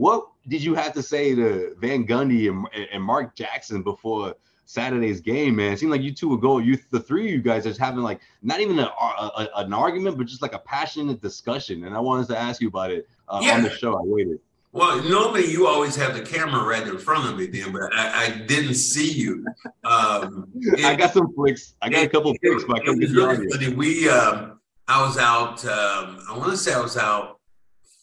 What did you have to say to Van Gundy and, and Mark Jackson before Saturday's game, man? It seemed like you two would go, you the three of you guys are having like not even a, a, an argument, but just like a passionate discussion. And I wanted to ask you about it uh, yeah. on the show. I waited. Well, normally you always have the camera right in front of me, then, but I, I didn't see you. Um, it, I got some flicks. I got it, a couple of flicks, but I couldn't get really We, um, I was out. Um, I want to say I was out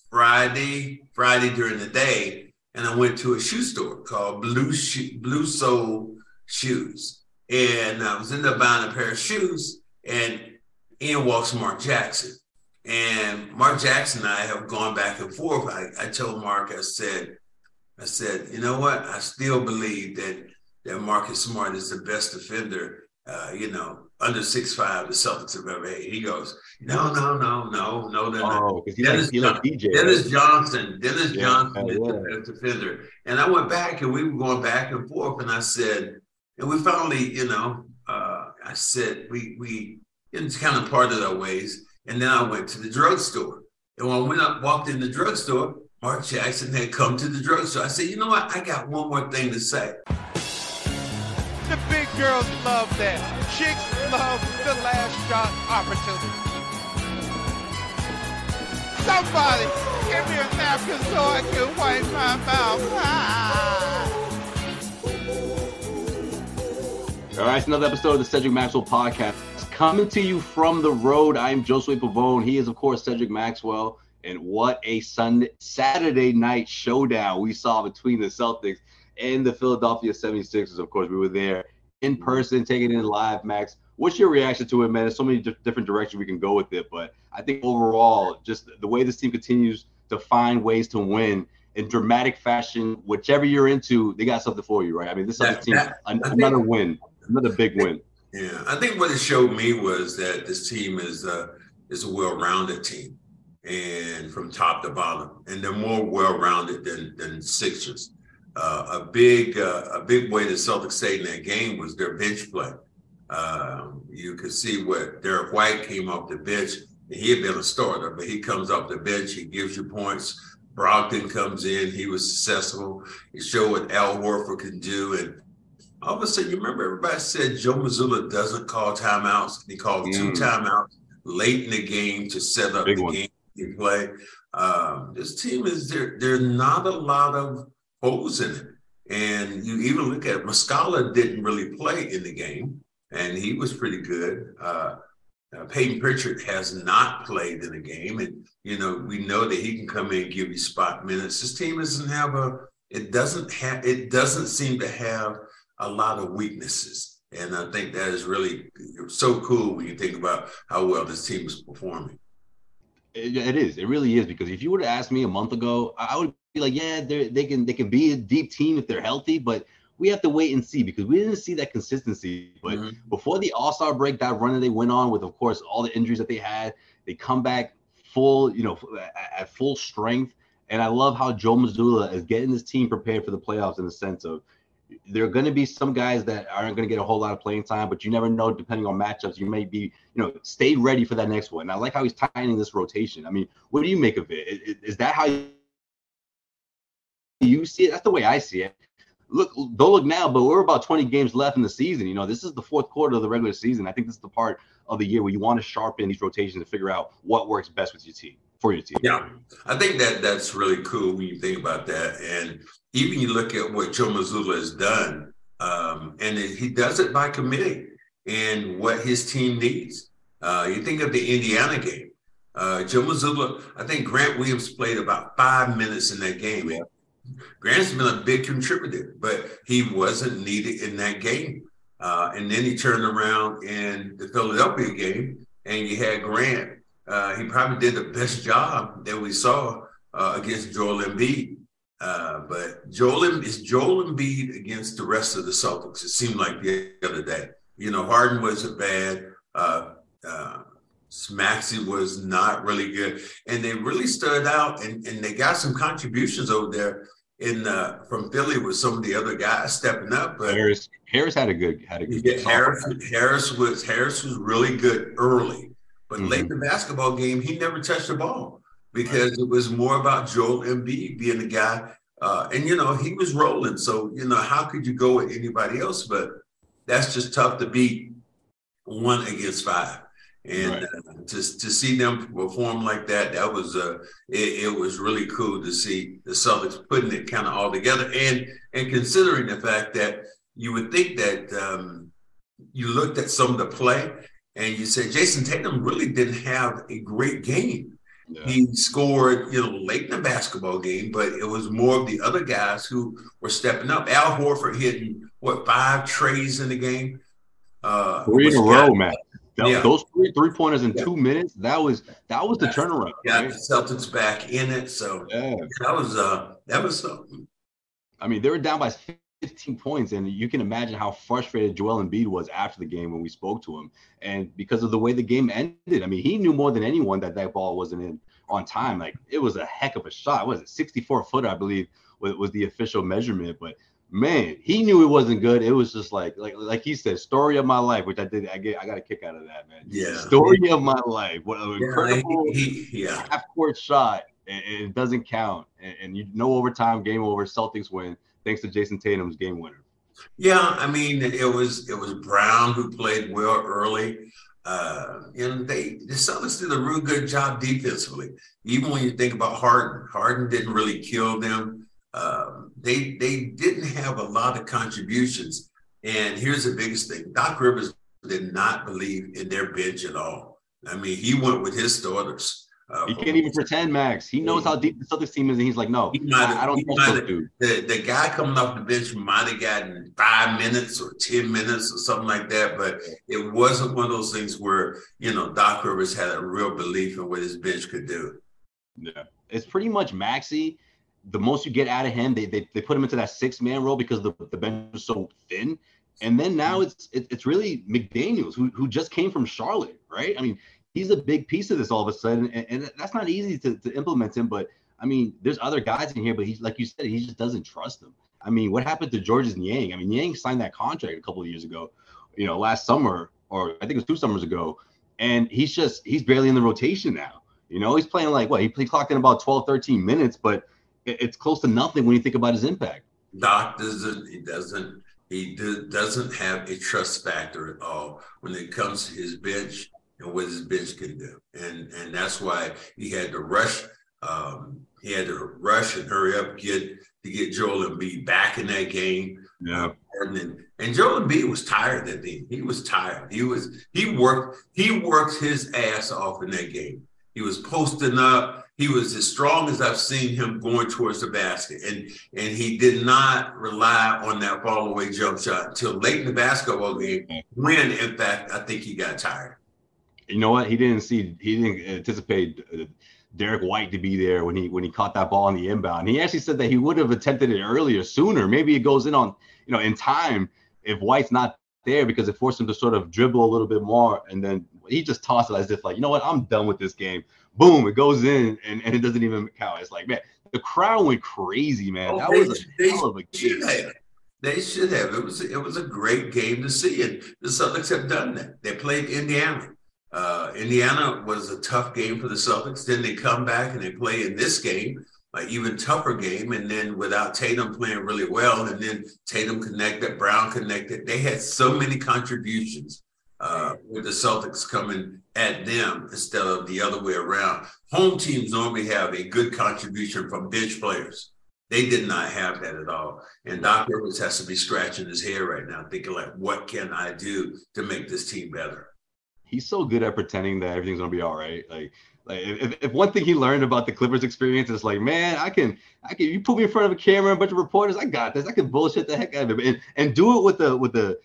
Friday, Friday during the day, and I went to a shoe store called Blue Shoe, Blue Soul Shoes, and I was in there buying a pair of shoes, and in walks Mark Jackson. And Mark Jackson and I have gone back and forth. I, I told Mark, I said, I said, you know what? I still believe that that Marcus Smart is the best defender, uh, you know, under six five the Celtics have ever had. He goes, no, no, no, no, no. They're oh, because Dennis, like, like DJ, Dennis right? Johnson, Dennis yeah, Johnson is the best defender. And I went back and we were going back and forth, and I said, and we finally, you know, uh, I said we we it's kind of parted our ways. And then I went to the drugstore. And when I went up, walked in the drugstore, Mark Jackson had come to the drugstore. I said, you know what? I got one more thing to say. Girls love that. Chicks love the last shot opportunity. Somebody give me a napkin so I can wipe my mouth. Ah. All right, it's another episode of the Cedric Maxwell podcast. Coming to you from the road, I'm Josue Pavone. He is, of course, Cedric Maxwell. And what a Sunday, Saturday night showdown we saw between the Celtics and the Philadelphia 76ers. Of course, we were there in mm-hmm. person, taking it in live. Max, what's your reaction to it, man? There's so many different directions we can go with it, but I think overall, just the way this team continues to find ways to win in dramatic fashion, whichever you're into, they got something for you, right? I mean, this that, team, that, another think, win, another big win. Yeah, I think what it showed me was that this team is a is a well-rounded team, and from top to bottom, and they're more well-rounded than than Sixers. Uh, a big uh, a big way the Celtics stayed in that game was their bench play. Uh, you could see what Derrick White came off the bench. He had been a starter, but he comes off the bench. He gives you points. Brogdon comes in. He was successful. He showed what Al Horford can do, and all of a sudden, you remember everybody said Joe Mazzulla doesn't call timeouts. He called mm. two timeouts late in the game to set up Big the one. game to play. Um, this team is there. There are not a lot of it, and you even look at Muscala didn't really play in the game, and he was pretty good. Uh, uh, Payton Pritchard has not played in the game, and you know we know that he can come in and give you spot minutes. This team doesn't have a. It doesn't have. It doesn't seem to have a lot of weaknesses. And I think that is really so cool when you think about how well this team is performing. it, it is. It really is because if you would have asked me a month ago, I would be like, yeah, they can they can be a deep team if they're healthy, but we have to wait and see because we didn't see that consistency. But mm-hmm. before the All Star break, that run that they went on with, of course, all the injuries that they had, they come back full, you know, at full strength. And I love how Joe Mazzulla is getting this team prepared for the playoffs in the sense of there are going to be some guys that aren't going to get a whole lot of playing time, but you never know. Depending on matchups, you may be, you know, stay ready for that next one. And I like how he's tightening this rotation. I mean, what do you make of it? Is, is that how you see it? That's the way I see it. Look, don't look now, but we're about 20 games left in the season. You know, this is the fourth quarter of the regular season. I think this is the part of the year where you want to sharpen these rotations and figure out what works best with your team for your team. Yeah, I think that that's really cool when you think about that. And even you look at what Joe Mazzulla has done, um, and he does it by committee and what his team needs. Uh, you think of the Indiana game. Uh, Joe Mazzulla, I think Grant Williams played about five minutes in that game. Yeah. Grant's been a big contributor, but he wasn't needed in that game. Uh, and then he turned around in the Philadelphia game, and you had Grant. Uh, he probably did the best job that we saw uh, against Joel Embiid. Uh, but Joel is Joel Embiid against the rest of the Celtics. It seemed like the other day. You know, Harden wasn't bad. Uh, uh, Maxey was not really good, and they really stood out. And, and they got some contributions over there in uh, from Philly with some of the other guys stepping up. But Harris Harris had a good had a good. Yeah, Harris Harris was Harris was really good early, but mm-hmm. late in the basketball game, he never touched the ball because right. it was more about Joel Embiid being the guy. Uh, and you know he was rolling, so you know how could you go with anybody else? But that's just tough to beat one against five. And right. uh, to, to see them perform like that, that was uh, it, it, was really cool to see the Celtics putting it kind of all together, and and considering the fact that you would think that um, you looked at some of the play and you said Jayson Tatum really didn't have a great game. Yeah. He scored, you know, late in the basketball game, but it was more of the other guys who were stepping up. Al Horford hitting what five trays in the game. Uh, Three in a row, man. That, yeah. Those three three pointers in yeah. two minutes, that was that was the turnaround. Yeah, right? the Celtics back in it. So yeah. that was uh that was something. I mean, they were down by 15 points, and you can imagine how frustrated Joel Embiid was after the game when we spoke to him, and because of the way the game ended. I mean, he knew more than anyone that that ball wasn't in on time. Like it was a heck of a shot. What was it 64 foot, I believe, was, was the official measurement, but man, he knew it wasn't good. It was just like like like he said, story of my life, which I did. I get I got a kick out of that, man. Yeah, story of my life. What an yeah, incredible yeah. half court shot. And, it doesn't count, and, and you know overtime, game over. Celtics win thanks to Jayson Tatum's game winner. Yeah, I mean it was it was Brown who played well early. Uh, and they the Celtics did a real good job defensively. Even when you think about Harden, Harden didn't really kill them. Um, they they didn't have a lot of contributions. And here's the biggest thing: Doc Rivers did not believe in their bench at all. I mean, he went with his starters. Uh, he can't even pretend, Max. He knows how deep the Celtics team is, and he's like, "No, he I, I don't trust dude." The, the guy coming off the bench might have gotten five minutes or ten minutes or something like that, but it wasn't one of those things where you know Doc Rivers had a real belief in what his bench could do. Yeah, it's pretty much Maxey the most you get out of him, they they, they put him into that six man role because the, the bench is so thin. And then now mm-hmm. it's it, it's really McDaniels who who just came from Charlotte, right? I mean, he's a big piece of this all of a sudden, and, and that's not easy to, to implement him. But I mean, there's other guys in here, but he's like you said, he just doesn't trust them. I mean, what happened to Georges Niang? I mean, Niang signed that contract a couple of years ago, you know, last summer, or I think it was two summers ago, and he's just he's barely in the rotation now. You know, he's playing like what he, he clocked in about 12, 13 minutes, but it's close to nothing when you think about his impact. Doc doesn't he doesn't he do, doesn't have a trust factor at all when it comes to his bench and what his bench can do, and and that's why he had to rush. Um, he had to rush and hurry up get to get Joel Embiid back in that game. Yeah, and and Joel Embiid was tired that day. He was tired. He was he worked he worked his ass off in that game. He was posting up he was as strong as I've seen him going towards the basket. And and he did not rely on that fall away jump shot until late in the basketball game, when in fact I think he got tired. You know what? He didn't see he didn't anticipate uh, Derrick White to be there when he when he caught that ball on the inbound. He actually said that he would have attempted it earlier, sooner. Maybe it goes in on, you know, in time if White's not there because it forced him to sort of dribble a little bit more and then he just tossed it as if like, you know what, I'm done with this game boom, it goes in and, and it doesn't even count. It's like, man, the crowd went crazy, man. Oh, that they, was a they hell of a game. Have. They should have. It was it was a great game to see, and the Celtics have done that. They played Indiana. Uh, Indiana was a tough game for the Celtics. Then they come back and they play in this game, an even tougher game. And then without Tatum playing really well, and then Tatum connected, Brown connected. They had so many contributions uh, with the Celtics coming at them instead of the other way around. Home teams normally have a good contribution from bench players. They did not have that at all. And Doc Rivers has to be scratching his head right now, thinking like, what can I do to make this team better? He's so good at pretending that everything's gonna be all right. Like, like if, if one thing he learned about the Clippers experience is like, man, I can, I can. You put me in front of a camera, and a bunch of reporters, I got this. I can bullshit the heck out of it, and, and do it with the with the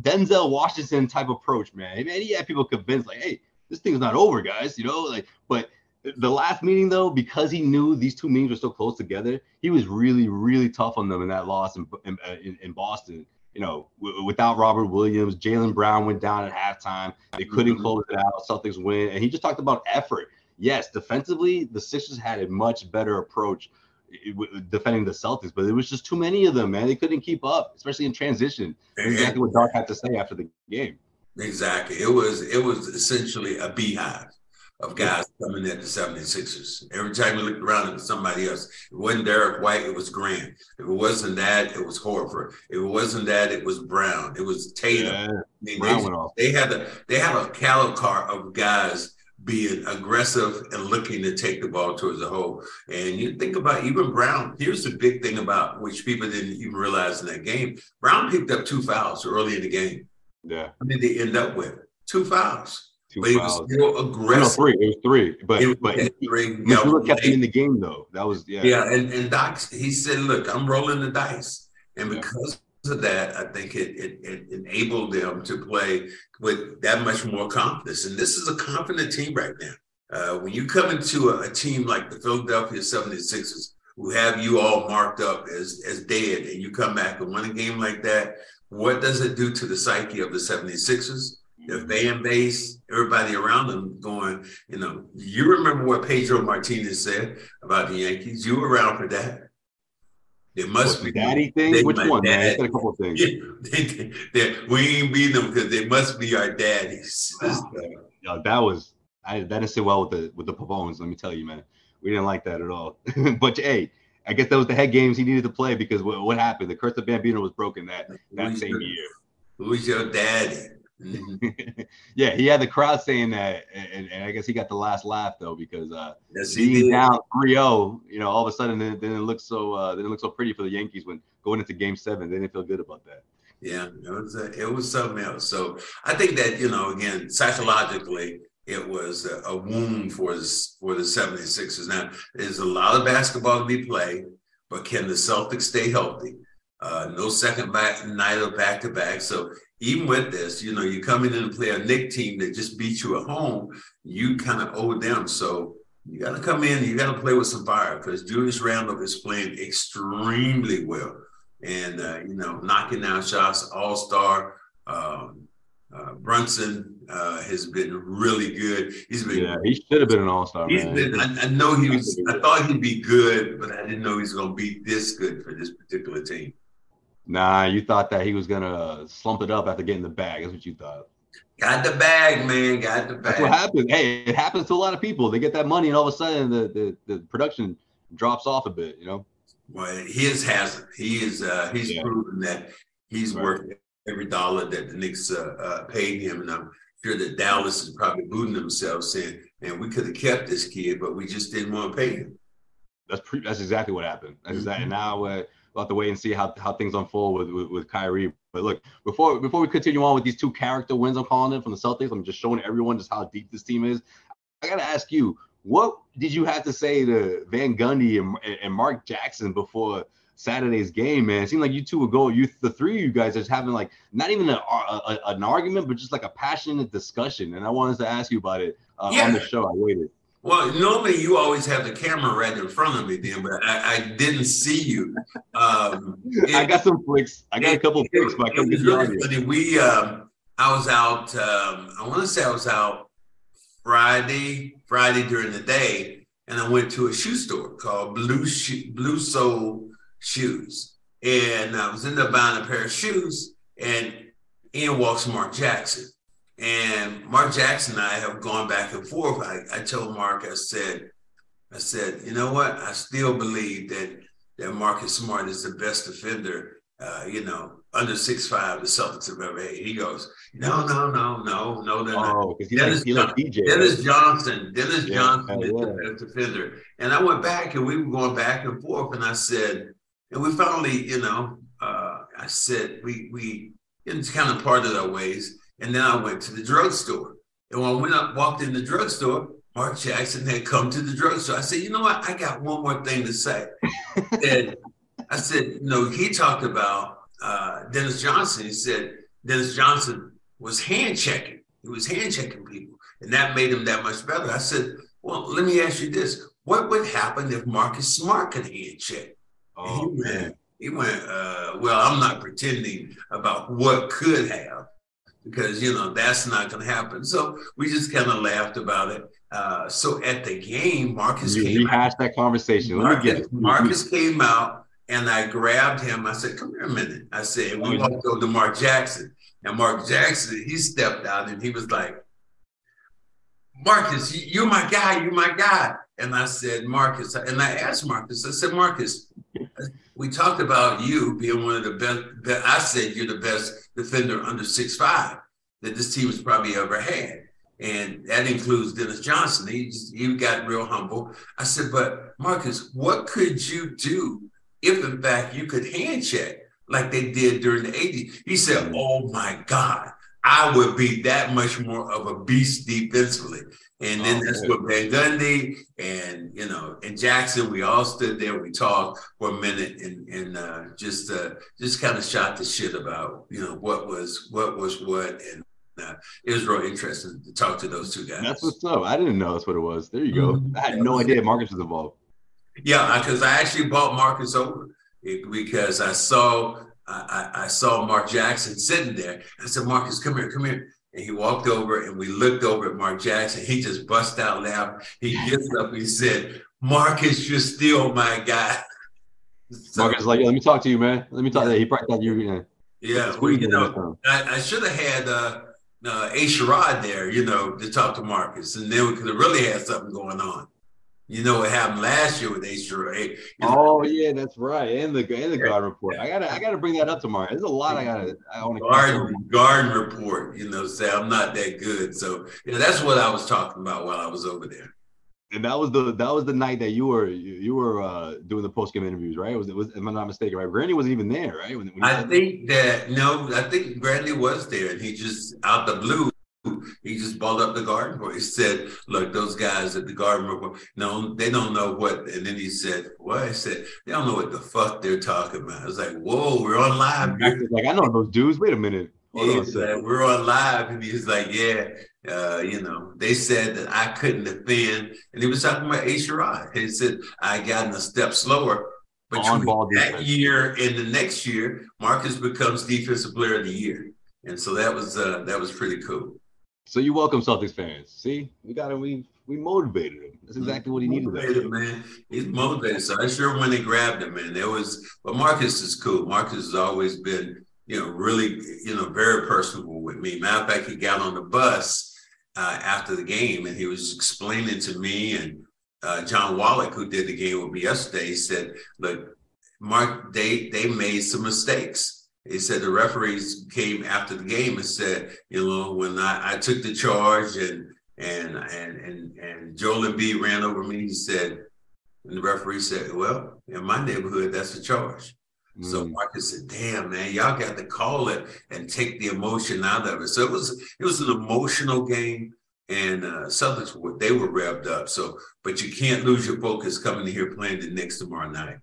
Denzel Washington type approach, man. Man, he had people convinced, like, hey, this thing's not over, guys. You know, like, but the last meeting though, because he knew these two meetings were so close together, he was really, really tough on them in that loss in in, in Boston. You know, w- without Robert Williams, Jaylen Brown went down at halftime. They couldn't mm-hmm. close it out. Celtics win, and he just talked about effort. Yes, defensively, the Sixers had a much better approach defending the Celtics, but it was just too many of them, man. They couldn't keep up, especially in transition. Exactly what Dark had to say after the game. Exactly. It was it was essentially a beehive. of guys coming at the 76ers. Every time you looked around, it was somebody else. If it wasn't Derrick White, it was Grant. If it wasn't that, it was Horford. If it wasn't that, it was Brown. It was Tatum. Yeah, I mean, they, they, had a they had a caliber of guys being aggressive and looking to take the ball towards the hole. And you think about even Brown. Here's the big thing about which people didn't even realize in that game. Brown picked up two fouls early in the game. Yeah. I mean, they end up with two fouls. Two but fouls. he was still aggressive. No, three. It was three. But was but three. He, yeah, kept him in the game though. That was yeah. Yeah, and, and Doc he said, look, I'm rolling the dice. And because yeah. of that, I think it, it, it enabled them to play with that much more confidence. And this is a confident team right now. Uh, when you come into a, a, team like the Philadelphia 76ers, who have you all marked up as, as dead, and you come back and win a game like that, what does it do to the psyche of the 76ers? the fan base, everybody around them going, you know, you remember what Pedro Martinez said about the Yankees? You were around for that. There must what, be daddy thing. Which one, dad. man? a couple of things. Yeah, they, they, we ain't beat them because they must be our daddies. Yo, that was I, that didn't sit well with the with the Pavones. Let me tell you, man, we didn't like that at all. but hey, I guess that was the head games he needed to play because what, what happened? The curse of Bambino was broken that that Who's same your, year. Who's your daddy? Mm-hmm. yeah, he had the crowd saying that, and, and, I guess he got the last laugh though because uh, yes, being down 3-0, you know, all of a sudden then, then it looks so uh, then it looks so pretty for the Yankees when going into Game Seven. They didn't feel good about that. Yeah, it was a, it was something else. So I think that you know, again, psychologically, it was a, wound for this, for the 76ers. Now, there's a lot of basketball to be played, but can the Celtics stay healthy? Uh, no second back night of back to back. So even with this, you know, you come in and play a Knick team that just beat you at home, you kind of owe them. So you got to come in, you got to play with some fire because Julius Randle is playing extremely well and, uh, you know, knocking down shots, all star. Um, uh, Brunson uh, has been really good. He's been. Yeah, he should have been an all star. He's man. been. I, I know he was. I thought he'd be good, but I didn't know he's going to be this good for this particular team. Nah, you thought that he was gonna slump it up after getting the bag. That's what you thought. Got the bag, man. Got the bag. That's what happens. Hey, it happens to a lot of people. They get that money, and all of a sudden, the the, the production drops off a bit. You know. Well, his hasn't. He is. Uh, he's yeah. proven that he's right. worth every dollar that the Knicks uh, uh, paid him, and I'm sure that Dallas is probably booting themselves, saying, "Man, we could have kept this kid, but we just didn't want to pay him." That's pre- that's exactly what happened. That's mm-hmm. exactly. And now, uh, we'll have to wait and see how, how things unfold with, with, with Kyrie. But look, before before we continue on with these two character wins, I'm calling it from the Celtics. I'm just showing everyone just how deep this team is. I gotta ask you, what did you have to say to Van Gundy and, and Mark Jackson before Saturday's game, man? It seemed like you two would go, you the three of you guys are just having like not even a, a, an argument, but just like a passionate discussion. And I wanted to ask you about it uh, yeah. on the show. I waited. Well, normally you always have the camera right in front of me, then, but I, I didn't see you. Um, it, I got some flicks. I got it, a couple of flicks, but I couldn't get. We, um, I was out. Um, I want to say I was out Friday, Friday during the day, and I went to a shoe store called Blue Shoe, Blue Soul Shoes, and I was in there buying a pair of shoes, and in walks Mark Jackson. And Mark Jackson and I have gone back and forth. I, I told Mark, I said, I said, you know what? I still believe that that Marcus Smart is the best defender, uh, you know, under six five the Celtics have ever had. He goes, no, no, no, no, no, they're oh, not. Dennis, like, John, DJ, Dennis right? Johnson, Dennis yeah, Johnson is yeah. the best defender. And I went back and we were going back and forth, and I said, and we finally, you know, uh, I said we we it's kind of parted our ways. And then I went to the drugstore. And when I went up, walked in the drugstore, Mark Jackson had come to the drugstore. I said, you know what? I got one more thing to say. and I said, you know, he talked about uh, Dennis Johnson. He said Dennis Johnson was hand checking. He was hand checking people. And that made him that much better. I said, well, let me ask you this. What would happen if Marcus Smart could hand check? Oh, he went, he went uh, well, I'm not pretending about what could have because you know that's not going to happen. So we just kind of laughed about it. Uh, so at the game, Marcus you came rehash that conversation. Marcus, Marcus came out and I grabbed him. I said, "Come here a minute." I said, "We want to go to Mark Jackson." And Mark Jackson, he stepped out and he was like, Marcus, you're my guy, you're my guy. And I said, Marcus, and I asked Marcus, I said, Marcus, we talked about you being one of the best. I said you're the best defender under six five that this team has probably ever had. And that includes Dennis Johnson. He he got real humble. I said, but Marcus, what could you do if in fact you could hand check like they did during the 80s? He said, Oh my God, I would be that much more of a beast defensively. And then oh, that's what Van Gundy and you know and Jackson. We all stood there. We talked for a minute and and uh, just uh, just kind of shot the shit about you know what was what was what and uh, it was real interesting to talk to those two guys. That's what's up. I didn't know that's what it was. There you go. Mm-hmm. I had no idea Marcus was involved. Yeah, because I actually bought Marcus over because I saw I, I, saw Mark Jackson sitting there. I said, Marcus, come here, come here. And he walked over and we looked over at Mark Jackson. He just bust out laughing. He gets up and he said, Marcus, you're still my guy. So, Marcus is like, let me talk to you, man. Let me talk to you. He probably thought you were Yeah, well, you know, I, I should have had uh, uh, A. Sherrod there, you know, to talk to Marcus. And then we could have really had something going on. You know what happened last year with H. Oh yeah, that's right. And the and the guard report. I gotta I gotta bring that up tomorrow. There's a lot I gotta I want to guard guard report. You know, say I'm not that good. So you know that's what I was talking about while I was over there. And that was the that was the night that you were you, were uh, doing the post game interviews, right? Was it was am I not mistaken? Right, Grande wasn't even there, right? When, when I think that no, I think Grande was there, and he just out the blue he just balled up the garden for. He said, "Look, those guys at the garden report, no, they don't know what." And then he said, "What?" I said, "They don't know what the fuck they're talking about." I was like, "Whoa, we're on live." Like I know those dudes. Wait a minute. Hold on we're on live, and he's like, "Yeah, uh, you know, they said that I couldn't defend," and he was talking about A. He said I gotten a step slower. But that year and the next year, Marcus becomes defensive player of the year, and so that was uh, that was pretty cool. So you welcome Celtics fans. See, we got him. We we motivated him. That's exactly what he needed. Motivated, man. He's motivated. So I sure when they grabbed him, man, there was. But Marcus is cool. Marcus has always been, you know, really, you know, very personable with me. Matter of fact, he got on the bus uh, after the game and he was explaining to me and uh, John Wallach, who did the game with me yesterday, he said, "Look, Mark, they they made some mistakes." He said the referees came after the game and said, you know, when I, I took the charge and and and and and Joel Embiid ran over me, he said, and the referee said, Well, in my neighborhood, that's a charge. Mm. So Marcus said, Damn, man, y'all got to call it and take the emotion out of it. So it was it was an emotional game. And uh Celtics were they were revved up. So, but you can't lose your focus coming to here playing the Knicks tomorrow night.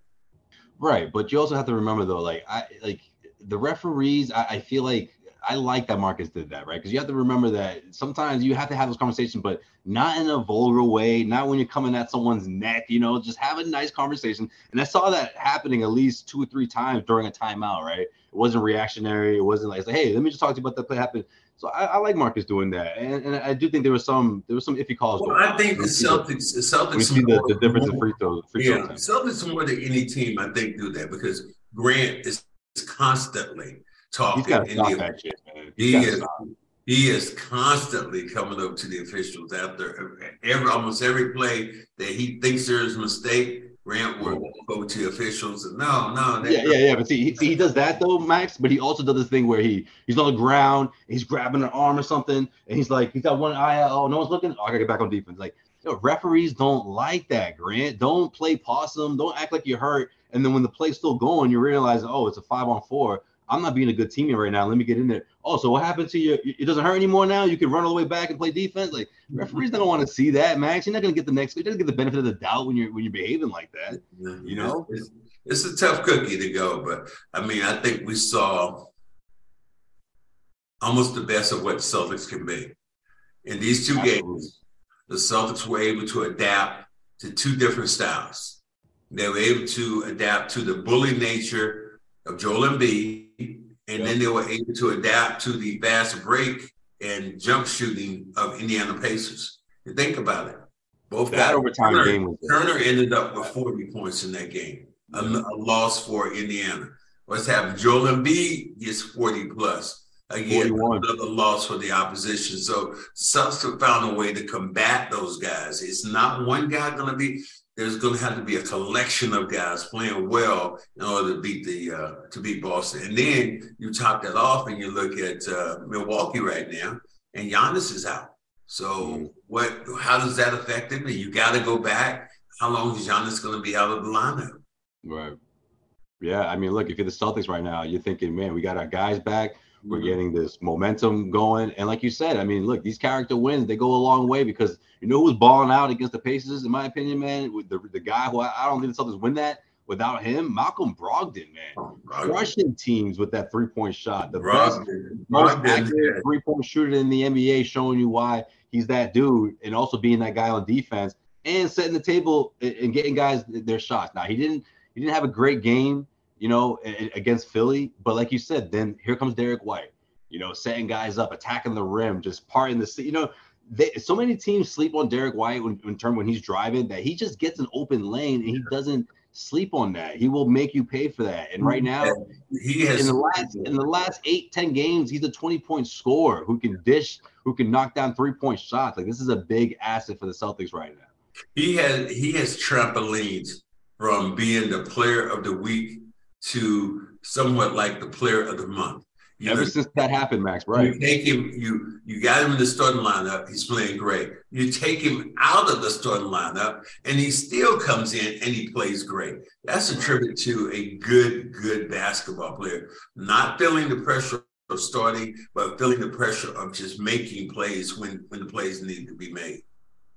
Right. But you also have to remember though, like I like the referees, I, I feel like I like that Marcus did that, right? Because you have to remember that sometimes you have to have those conversations, but not in a vulgar way, not when you're coming at someone's neck, you know, just have a nice conversation. And I saw that happening at least two or three times during a timeout, right? It wasn't reactionary. It wasn't like, hey, let me just talk to you about that play happened. So I, I, like Marcus doing that, and, and I do think there was some there was some iffy calls. Well, I think the Celtics, the Celtics, we see the, the difference in free throws. Free yeah, Celtics more than any team, I think, do that because Grant is constantly talking. He's got that shit, man. He is. He is constantly coming up to the officials after every almost every play that he thinks there's a mistake. Grant will go to the officials and no, no. Yeah, yeah, yeah. But see, he, see, he does that though, Max. But he also does this thing where he he's on the ground, he's grabbing an arm or something, and he's like, he's got one eye. Oh, no one's looking. Oh, I gotta get back on defense. Like, you know, referees don't like that. Grant, don't play possum. Don't act like you're hurt. And then when the play's still going, you realize, oh, it's a five on four. I'm not being a good teammate right now. Let me get in there. Oh, so what happened to you? It doesn't hurt anymore now. You can run all the way back and play defense. Like referees don't want to see that, Max. You're not gonna get the next. You're gonna get the benefit of the doubt when you're when you're behaving like that. You know, it's, it's a tough cookie to go, but I mean, I think we saw almost the best of what the Celtics can be in these two Absolutely. games. The Celtics were able to adapt to two different styles they were able to adapt to the bully nature of Joel Embiid, and then they were able to adapt to the fast break and jump shooting of Indiana Pacers. And think about it. Both that overtime Turner, game was Turner ended up with 40 points in that game, a, a loss for Indiana. What's happened? Joel Embiid gets 40 plus. Again, another loss for the opposition. So have found a way to combat those guys. It's not one guy going to be. There's going to have to be a collection of guys playing well in order to beat the uh, to beat Boston. And then you top that off, and you look at uh, Milwaukee right now, and Giannis is out. So mm-hmm. what? How does that affect him? And you got to go back. How long is Giannis going to be out of the lineup? Right. Yeah, I mean, look, if you're the Celtics right now, you're thinking, man, we got our guys back. We're mm-hmm. getting this momentum going. And like you said, I mean, look, these character wins, they go a long way because you know who's balling out against the Pacers, in my opinion, man? The, the guy who I, I don't think the Celtics win that without him, Malcolm Brogdon, man. Oh, Crushing teams with that three-point shot. The Brogdon. best, most accurate three-point shooter in the NBA, showing you why he's that dude, and also being that guy on defense and setting the table and getting guys their shots. Now he didn't he didn't have a great game, you know, against Philly. But like you said, then here comes Derrick White, you know, setting guys up, attacking the rim, just parting the, you know, they, so many teams sleep on Derrick White when, in term when he's driving that he just gets an open lane and he doesn't sleep on that. He will make you pay for that. And right now, he has in the last in the last eight ten games, he's a twenty point scorer who can dish, who can knock down three point shots. Like this is a big asset for the Celtics right now. He has he has trampolines from being the player of the week to somewhat like the player of the month. You Ever know, since that happened, Max, right? You take him, you you got him in the starting lineup. He's playing great. You take him out of the starting lineup, and he still comes in and he plays great. That's a tribute to a good, good basketball player, not feeling the pressure of starting, but feeling the pressure of just making plays when when the plays need to be made.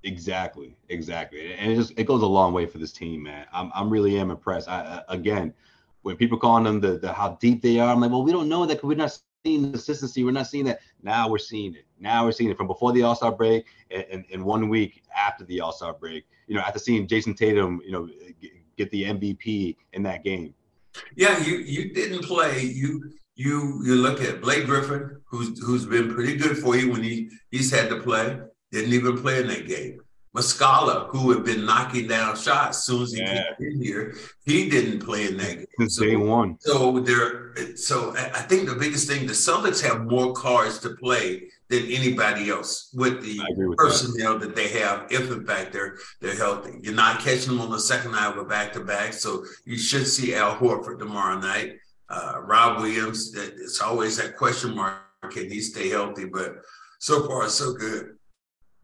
Exactly, exactly, and it just it goes a long way for this team, man. I'm I'm really am impressed. I, again, when people calling them the, the how deep they are, I'm like, well, we don't know that we're not seeing the consistency. We're not seeing that. Now we're seeing it. Now we're seeing it from before the All Star break and, and, and, one week after the All Star break. You know, after seeing Jayson Tatum, you know, get the MVP in that game. Yeah, you you didn't play. You you you look at Blake Griffin, who's who's been pretty good for you when he he's had to play didn't even play in that game. Muscala, who had been knocking down shots as soon as he yeah. came in here, he didn't play in that game. Since so, day one. So there, so I think the biggest thing the Celtics have more cards to play than anybody else with the with personnel that. that. they have, if in fact they're they're healthy. You're not catching them on the second night of a back to back, so you should see Al Horford tomorrow night. Uh, Rob Williams, it's always that question mark: Can he stay healthy? But so far, so good.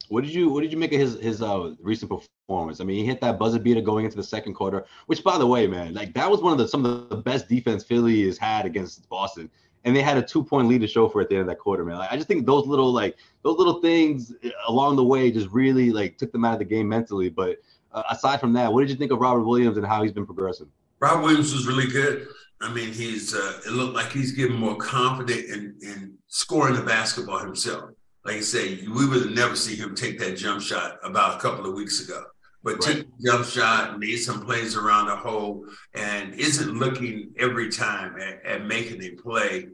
What did you What did you make of his his uh, recent performance? I mean, he hit that buzzer beater going into the second quarter, which, by the way, man, like that was one of the some of the best defense Philly has had against Boston, and they had a two point lead to show for at the end of that quarter, man. Like, I just think those little like those little things eh, along the way just really like took them out of the game mentally. But uh, aside from that, what did you think of Robert Williams and how he's been progressing? Robert Williams was really good. I mean, he's uh, it looked like he's getting more confident in in scoring the basketball himself like I say, we would never see him take that jump shot about a couple of weeks ago. But right. took the jump shot, made some plays around the hole, and isn't looking every time at, at making a play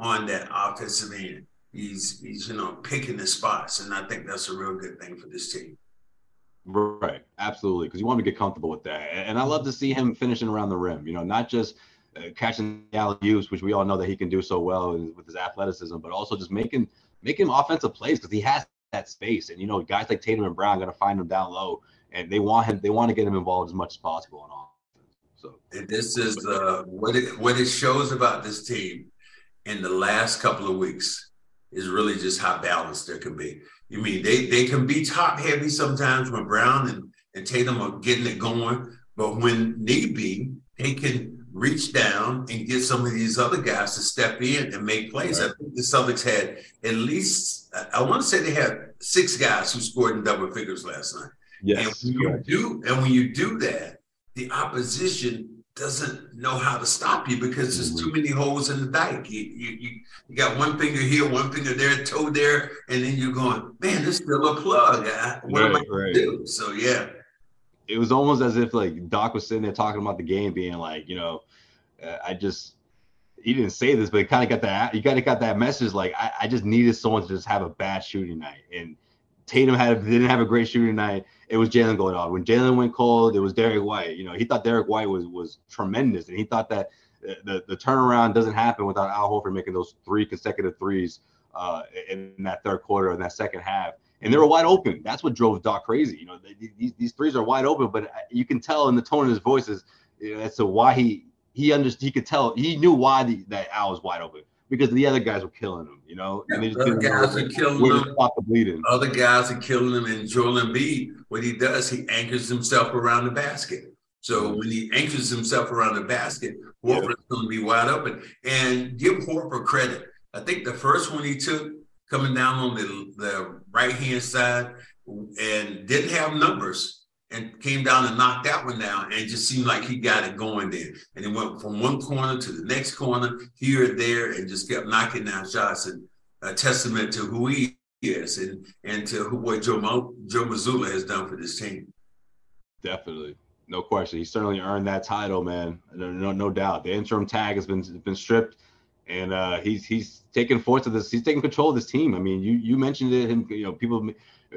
on that offensive end. He's he's you know picking the spots, and I think that's a real good thing for this team. Right, absolutely, because you want to get comfortable with that, and I love to see him finishing around the rim. You know, not just uh, catching the alley oops, which we all know that he can do so well with his athleticism, but also just making make him offensive plays because he has that space. And you know, guys like Tatum and Brown are gonna find him down low, and they want him. They want to get him involved as much as possible on offense. So this is uh, what it what it shows about this team in the last couple of weeks is really just how balanced there can be. You mean they they can be top heavy sometimes when Brown and, and Tatum are getting it going, but when need be, they can reach down and get some of these other guys to step in and make plays. Right. I think the Celtics had at least, I want to say they had six guys who scored in double figures last night. Yes. And when you do, and when you do that, the opposition doesn't know how to stop you because there's too mm-hmm. many holes in the dike. You, you, you, got one finger here, one finger there, toe there, and then you're going, man, there's still a plug. What right, am I going to do? So, yeah it was almost as if like Doc was sitting there talking about the game, being like, you know, uh, I just he didn't say this, but he kind of got that he kind of got that message like I, I just needed someone to just have a bad shooting night, and Tatum had didn't have a great shooting night. It was Jaylen going on. When Jaylen went cold, it was Derrick White. You know, he thought Derrick White was was tremendous, and he thought that the the turnaround doesn't happen without Al Horford making those three consecutive threes uh, in that third quarter in that second half. And they were wide open. That's what drove Doc crazy. You know, these, these threes are wide open, but uh, you can tell in the tone of his voices as to why he he understood. He could tell he knew why the, that Al was wide open because the other guys were killing him. You know, yeah, and other guys are killing him. Stop the bleeding. Other guys are killing him. And Joel Embiid, what he does, he anchors himself around the basket. So when he anchors himself around the basket, Horford's yeah. going to be wide open. And give Horford credit. I think the first one he took coming down on the, the right hand side and didn't have numbers and came down and knocked that one down and just seemed like he got it going there. And he went from one corner to the next corner, here and there, and just kept knocking down shots and a testament to who he is and and to who what Joe Mo, Joe Mazzulla has done for this team. Definitely. No question. He certainly earned that title, man. No, no, no doubt. The interim tag has been been stripped and uh, he's he's taking force of this. He's taking control of this team. I mean, you you mentioned it. Him, you know, people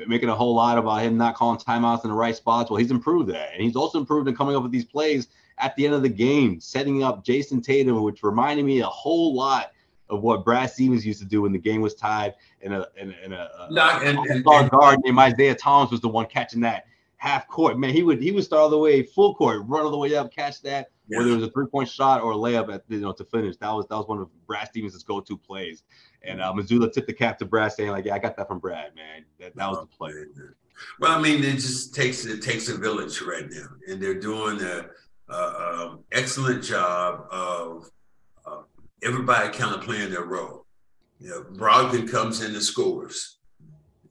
making a whole lot about him not calling timeouts in the right spots. Well, he's improved that, and he's also improved in coming up with these plays at the end of the game, setting up Jayson Tatum, which reminded me a whole lot of what Brad Stevens used to do when the game was tied, and a and, and a, and, and, and, guard named Isaiah Thomas was the one catching that half court. Man, he would he would start all the way full court, run all the way up, catch that yeah. whether it was a three point shot or a layup at you know to finish. That was that was one of Brad Stevens' go to plays. And uh, Mazzulla took the cap to Brad, saying like, "Yeah, I got that from Brad, man. That that was the play." Well, I mean, it just takes it takes a village right now, and they're doing a, a um, excellent job of uh, everybody kind of playing their role. You know, Brogdon comes in and scores.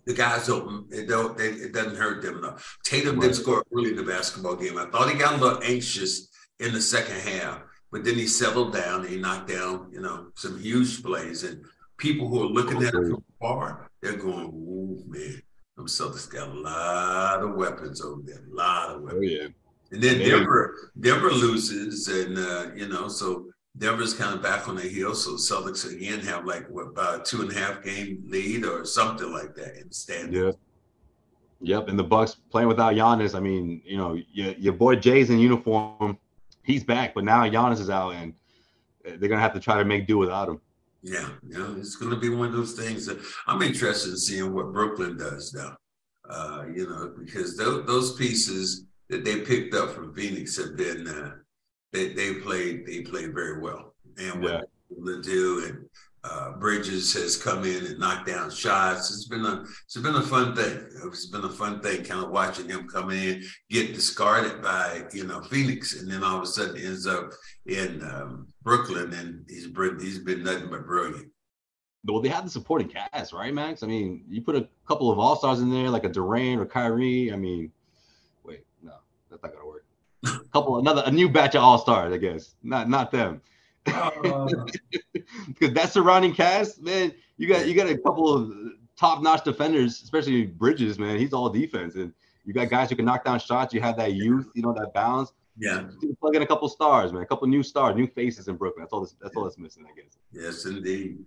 The guys don't it don't they, it doesn't hurt them enough. Tatum right. didn't score early in the basketball game. I thought he got a little anxious in the second half. But then he settled down. and He knocked down, you know, some huge plays. And people who are looking at it from far, they're going, "Oh man, them Celtics got a lot of weapons over there, a lot of weapons." Oh, yeah. And then Denver, Denver loses, and uh, you know, so Denver's kind of back on the heel. So Celtics again have like what about a two and a half game lead or something like that in standing. Yeah. Yep, and the Bucks playing without Giannis. I mean, you know, your, your boy Jay's in uniform he's back, but now Giannis is out, and they're gonna have to try to make do without him. Yeah, yeah, it's gonna be one of those things that I'm interested in seeing what Brooklyn does now. Uh, you know, because those, those pieces that they picked up from Phoenix have been uh, they they played they played very well, and what yeah. do and uh, Bridges has come in and knocked down shots. It's been a it's been a fun thing. It's been a fun thing, kind of watching him come in, get discarded by you know Phoenix, and then all of a sudden ends up in um, Brooklyn, and he's he's been nothing but brilliant. Well, they have the supporting cast, right, Max? I mean, you put a couple of all stars in there, like a Durant or Kyrie. I mean, wait, no, that's not gonna work. A couple, another, a new batch of all stars, I guess. Not, not them because uh, that surrounding cast, man, you got you got a couple of top-notch defenders, especially Bridges, man. He's all defense, and you got guys who can knock down shots. You have that youth, you know, that balance. Yeah, plug in a couple stars, man. A couple new stars, new faces in Brooklyn. That's all. This, that's all that's missing, I guess. Yes, indeed.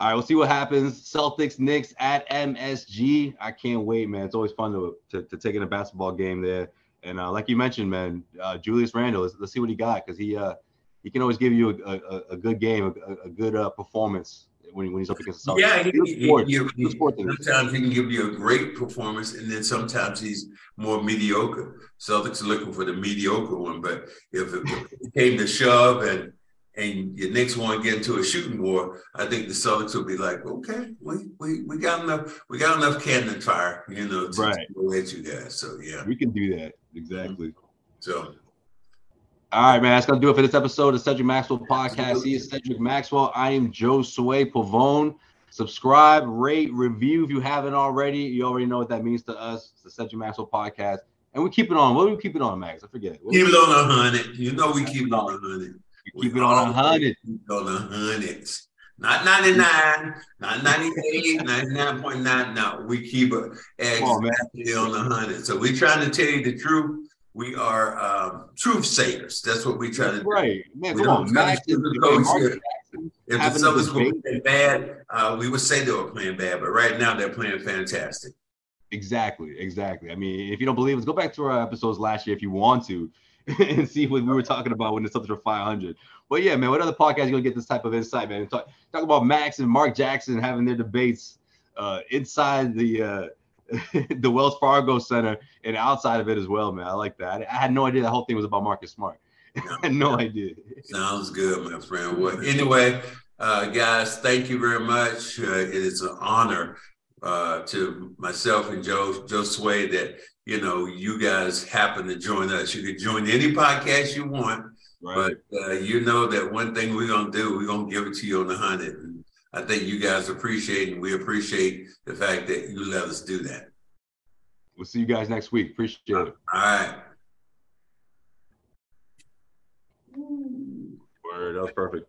All right, we'll see what happens. Celtics, Knicks at MSG. I can't wait, man. It's always fun to to, to take in a basketball game there. And uh, like you mentioned, man, uh, Julius Randle. Let's, let's see what he got because he uh, he can always give you a, a, a good game, a, a good uh, performance when, when he's up against the Celtics. Yeah, he, he, he, sometimes he can give you a great performance, and then sometimes he's more mediocre. Celtics are looking for the mediocre one, but if it, if it came to shove and and your next one get into a shooting war, I think the Celtics will be like, okay, we we, we got enough we got enough cannon fire, you know, to, right. to at you guys. So yeah, we can do that exactly. So all right, man. That's gonna do it for this episode of Cedric Maxwell Podcast. He is Cedric Maxwell. I am Josue Pavone. Subscribe, rate, review if you haven't already. You already know what that means to us. It's the Cedric Maxwell Podcast. And we keep it on. What do we keep it on, Max? I forget. What keep it on a hundred. You know we keep it on a hundred. Keep it on a hundred. Keep On a hundred. Not 99, not 98, 99.9. No, we keep it exactly on, on 100. So we're trying to tell you the truth we are um, truth sayers. That's what we try to do. Right, man. We come on, if the Celtics were playing bad, uh, we would say they were playing bad, but right now they're playing fantastic. Exactly, exactly. I mean, if you don't believe us, go back to our episodes last year if you want to, and see what we were talking about when the Celtics were 500. But yeah, man, what other podcast you gonna get this type of insight, man? Talk, talk about Max and Mark Jackson having their debates uh, inside the uh, the Wells Fargo Center and outside of it as well, man. I like that. I had no idea the whole thing was about Marcus Smart. I had no idea. Sounds good, my friend. Well, anyway, uh, guys, thank you very much. Uh, it is an honor uh, to myself and Joe Joe Sway that you know you guys happen to join us. You can join any podcast you want, right. but uh, you know that one thing we're gonna do, we're gonna give it to you on the hundred. And I think you guys appreciate and we appreciate the fact that you let us do that. We'll see you guys next week. Appreciate it. All right. Word, that was perfect.